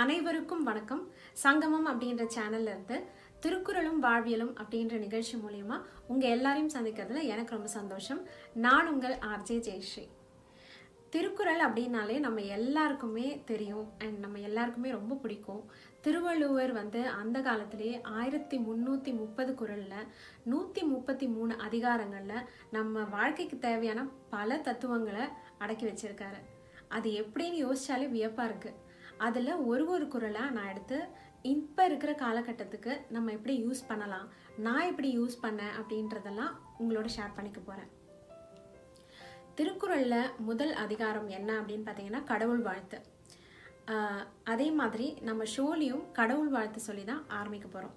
அனைவருக்கும் வணக்கம். சங்கமம் அப்படின்ற சேனல்ல இருந்து திருக்குறளும் வாழ்வியலும் அப்படின்ற நிகழ்ச்சி மூலயமா உங்க எல்லாரையும் சந்திக்கிறதுல எனக்கு ரொம்ப சந்தோஷம். நான் உங்கள் ஆர்ஜே ஜெயஸ்ரீ. திருக்குறள் அப்படின்னாலே நம்ம எல்லாருக்குமே தெரியும். அண்ட் நம்ம எல்லாருக்குமே ரொம்ப பிடிக்கும். திருவள்ளுவர் வந்து அந்த காலத்திலேயே ஆயிரத்தி முந்நூற்றி முப்பது குறளில் நூற்றி முப்பத்தி மூணு அதிகாரங்களில் நம்ம வாழ்க்கைக்கு தேவையான பல தத்துவங்களை அடக்கி வச்சிருக்காரு. அது எப்படின்னு யோசிச்சாலே வியப்பாக இருக்குது அதில் ஒரு ஒரு குறளாக நான் எடுத்து இப்போ இருக்கிற காலகட்டத்துக்கு நம்ம எப்படி யூஸ் பண்ணலாம் நான் எப்படி யூஸ் பண்ணேன் அப்படின்றதெல்லாம் உங்களோட ஷேர் பண்ணிக்க போகிறேன் திருக்குறளில் முதல் அதிகாரம் என்ன அப்படின்னு பார்த்தீங்கன்னா கடவுள் வாழ்த்து. அதே மாதிரி நம்ம ஷோலையும் கடவுள் வாழ்த்து சொல்லி தான் ஆரம்பிக்க போகிறோம்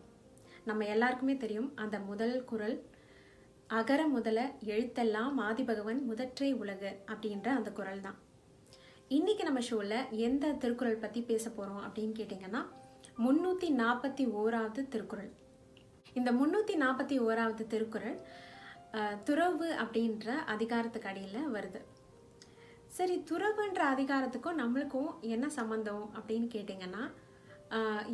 நம்ம எல்லாருக்குமே தெரியும் அந்த முதல் குறள் அகர முதல எழுத்தெல்லாம் ஆதிபகவன் முதற்றே உலகு அப்படின்ற அந்த குறள் தான். இன்னைக்கு நம்ம ஷோவில் எந்த திருக்குறள் பற்றி பேச போகிறோம் அப்படின்னு கேட்டிங்கன்னா முந்நூற்றி நாற்பத்தி ஓராவது திருக்குறள். இந்த முந்நூற்றி நாற்பத்தி ஓராவது திருக்குறள் துறவு அப்படின்ற அதிகாரத்துக்கு அடியில் வருது. சரி துறவுன்ற அதிகாரத்துக்கும் நம்மளுக்கும் என்ன சம்மந்தம் அப்படின்னு கேட்டிங்கன்னா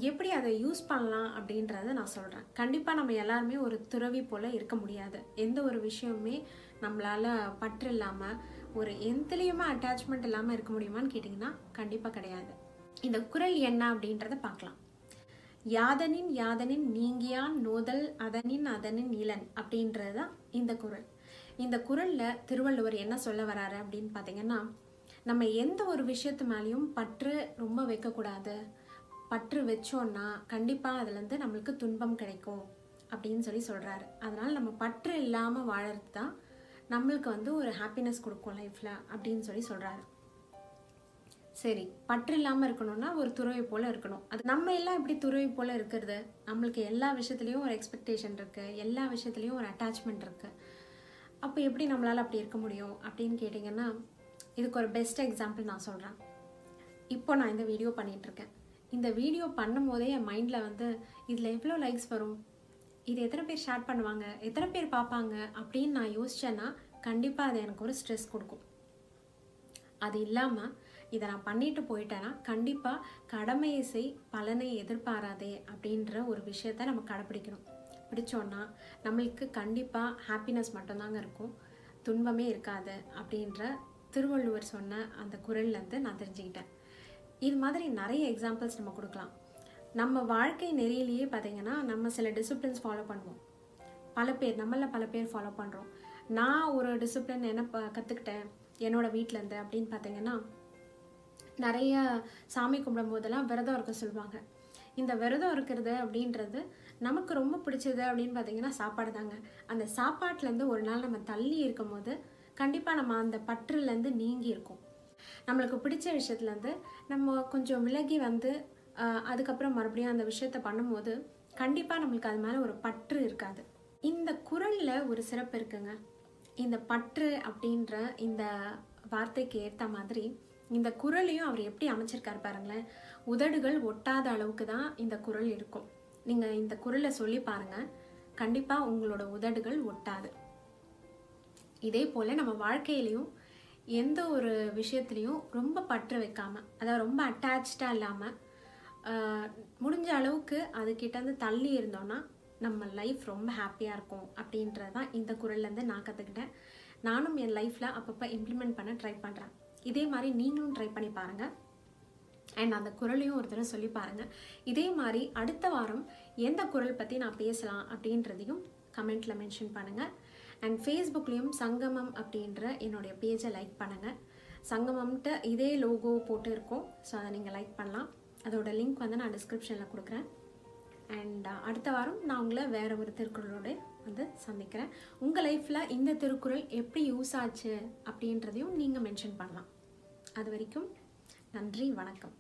எப்படி அதை யூஸ் பண்ணலாம் அப்படின்றத நான் சொல்கிறேன் கண்டிப்பாக நம்ம எல்லாருமே ஒரு துறவி போல் இருக்க முடியாது. எந்த ஒரு விஷயமுமே நம்மளால் பற்று இல்லாமல் ஒரு எந்தலையுமே அட்டாச்மெண்ட் இல்லாமல் இருக்க முடியுமான்னு கேட்டிங்கன்னா கண்டிப்பாக கிடையாது. இந்த குறள் என்ன அப்படின்றத பார்க்கலாம். யாதனின் யாதனின் நீங்கியான் நோதல் அதனின் அதனின் இளன் அப்படின்றது தான் இந்த குறள் இந்த குறளில் திருவள்ளுவர் என்ன சொல்ல வராரு அப்படின்னு பார்த்தீங்கன்னா நம்ம எந்த ஒரு விஷயத்து மேலேயும் பற்று ரொம்ப வைக்கக்கூடாது. பற்று வச்சோன்னா கண்டிப்பாக அதுலேருந்து நம்மளுக்கு துன்பம் கிடைக்கும் அப்படின்னு சொல்லி சொல்கிறாரு அதனால் நம்ம பற்று இல்லாமல் வாழறது தான் நம்மளுக்கு வந்து ஒரு ஹாப்பினஸ் கொடுக்கும் லைஃப்பில் அப்படின்னு சொல்லி சொல்கிறாரு சரி பற்று இல்லாமல் இருக்கணும்னா ஒரு துறவை போல் இருக்கணும். அது நம்ம எல்லாம் எப்படி துறவை போல் இருக்கிறது? நம்மளுக்கு எல்லா விஷயத்துலையும் ஒரு எக்ஸ்பெக்டேஷன் இருக்குது எல்லா விஷயத்துலையும் ஒரு அட்டாச்மெண்ட் இருக்குது அப்போ எப்படி நம்மளால் அப்படி இருக்க முடியும்? அப்படின்னு கேட்டிங்கன்னா இதுக்கு ஒரு பெஸ்ட் எக்ஸாம்பிள் நான் சொல்கிறேன் இப்போ நான் இந்த வீடியோ பண்ணிகிட்ருக்கேன் இந்த வீடியோ பண்ணும் போதே என் மைண்டில் வந்து இதில் எவ்வளோ லைக்ஸ் வரும்? இது எத்தனை பேர் ஷேர் பண்ணுவாங்க? எத்தனை பேர் பார்ப்பாங்க? அப்படின்னு நான் யோசிச்சேன்னா கண்டிப்பாக அது எனக்கு ஒரு ஸ்ட்ரெஸ் கொடுக்கும். அது இல்லாமல் இதை நான் பண்ணிட்டு போயிட்டேன்னா கண்டிப்பாக கடமையை செய் பலனை எதிர்பாராதே அப்படின்ற ஒரு விஷயத்த நம்ம கடைப்பிடிக்கணும். பிடிச்சோன்னா நம்மளுக்கு கண்டிப்பாக ஹாப்பினஸ் மட்டும்தாங்க இருக்கும். துன்பமே இருக்காது அப்படின்ற திருவள்ளுவர் சொன்ன அந்த குரல்லேருந்து நான் தெரிஞ்சுக்கிட்டேன். இது மாதிரி நிறைய எக்ஸாம்பிள்ஸ் நம்ம கொடுக்கலாம். நம்ம வாழ்க்கை நெறியிலேயே பார்த்தீங்கன்னா நம்ம சில டிசிப்ளின்ஸ் ஃபாலோ பண்ணுவோம். பல பேர் நம்மள பல பேர் ஃபாலோ பண்ணுறோம் நான் ஒரு டிசிப்ளின் என்ன ப- கற்றுக்கிட்டேன் என்னோட வீட்டிலேருந்து அப்படின்னு பார்த்தீங்கன்னா நிறைய சாமி கும்பிடும் போதெல்லாம் விரதம் இருக்க சொல்லுவாங்க. இந்த விரதம் இருக்கிறது அப்படின்றது நமக்கு ரொம்ப பிடிச்சது அப்படின்னு பார்த்தீங்கன்னா சாப்பாடு தாங்க. அந்த சாப்பாட்டிலேருந்து ஒரு நாள் நம்ம தள்ளி இருக்கும்போது கண்டிப்பாக நம்ம அந்த பற்றுலேருந்து நீங்கி இருக்கும். நம்மளுக்கு பிடிச்ச விஷயத்துலேருந்து நம்ம கொஞ்சம் விலகி வந்து அதுக்கப்புறம் மறுபடியும் அந்த விஷயத்த பண்ணும்போது கண்டிப்பாக நம்மளுக்கு அது மேலே ஒரு பற்று இருக்காது. இந்த குரலில் ஒரு சிறப்பு இருக்குங்க. இந்த பற்று அப்படின்ற இந்த வார்த்தைக்கு ஏற்ற மாதிரி இந்த குரலையும் அவர் எப்படி அமைச்சிருக்காரு பாருங்களேன். உதடுகள் ஒட்டாத அளவுக்கு தான் இந்த குரல் இருக்கும். நீங்கள் இந்த குரலை சொல்லி பாருங்க. கண்டிப்பாக உங்களோட உதடுகள் ஒட்டாது. இதே போல் நம்ம வாழ்க்கையிலையும் எந்த ஒரு விஷயத்துலையும் ரொம்ப பற்று வைக்காமல் அதாவது ரொம்ப அட்டாச்சாக இல்லாமல் முடிஞ்ச அளவுக்கு அதுக்கிட்டேருந்து தள்ளி இருந்தோம்னா நம்ம லைஃப் ரொம்ப ஹாப்பியாக இருக்கும் அப்படின்றது தான் இந்த குரல்லேருந்து நான் கற்றுக்கிட்டேன் நானும் என் லைஃப்பில் அப்பப்போ இம்ப்ளிமெண்ட் பண்ண ட்ரை பண்ணுறேன் இதே மாதிரி நீங்களும் ட்ரை பண்ணி பாருங்கள் அண்ட் அந்த குரலையும் ஒரு தடவை சொல்லி பாருங்கள் இதே மாதிரி அடுத்த வாரம் எந்த குரல் பற்றி நான் பேசலாம் அப்படின்றதையும் கமெண்ட்டில் மென்ஷன் பண்ணுங்கள் அண்ட் ஃபேஸ்புக்லேயும் சங்கமம் அப்படின்ற என்னுடைய பேஜை லைக் பண்ணுங்கள் சங்கமம்ட்டு இதே லோகோ போட்டு இருக்கோம். ஸோ அதை நீங்கள் லைக் பண்ணலாம். அதோட லிங்க் வந்து நான் டிஸ்கிரிப்ஷனில் கொடுக்குறேன். அண்ட் uh, அடுத்த வாரம் நான் உங்களை வேறு ஒரு திருக்குறளோட வந்து சந்திக்கிறேன். உங்கள் லைஃப்பில் இந்த திருக்குறள் எப்படி யூஸ் ஆச்சு அப்படின்றதையும் நீங்கள் மென்ஷன் பண்ணலாம். அது வரைக்கும் நன்றி வணக்கம்.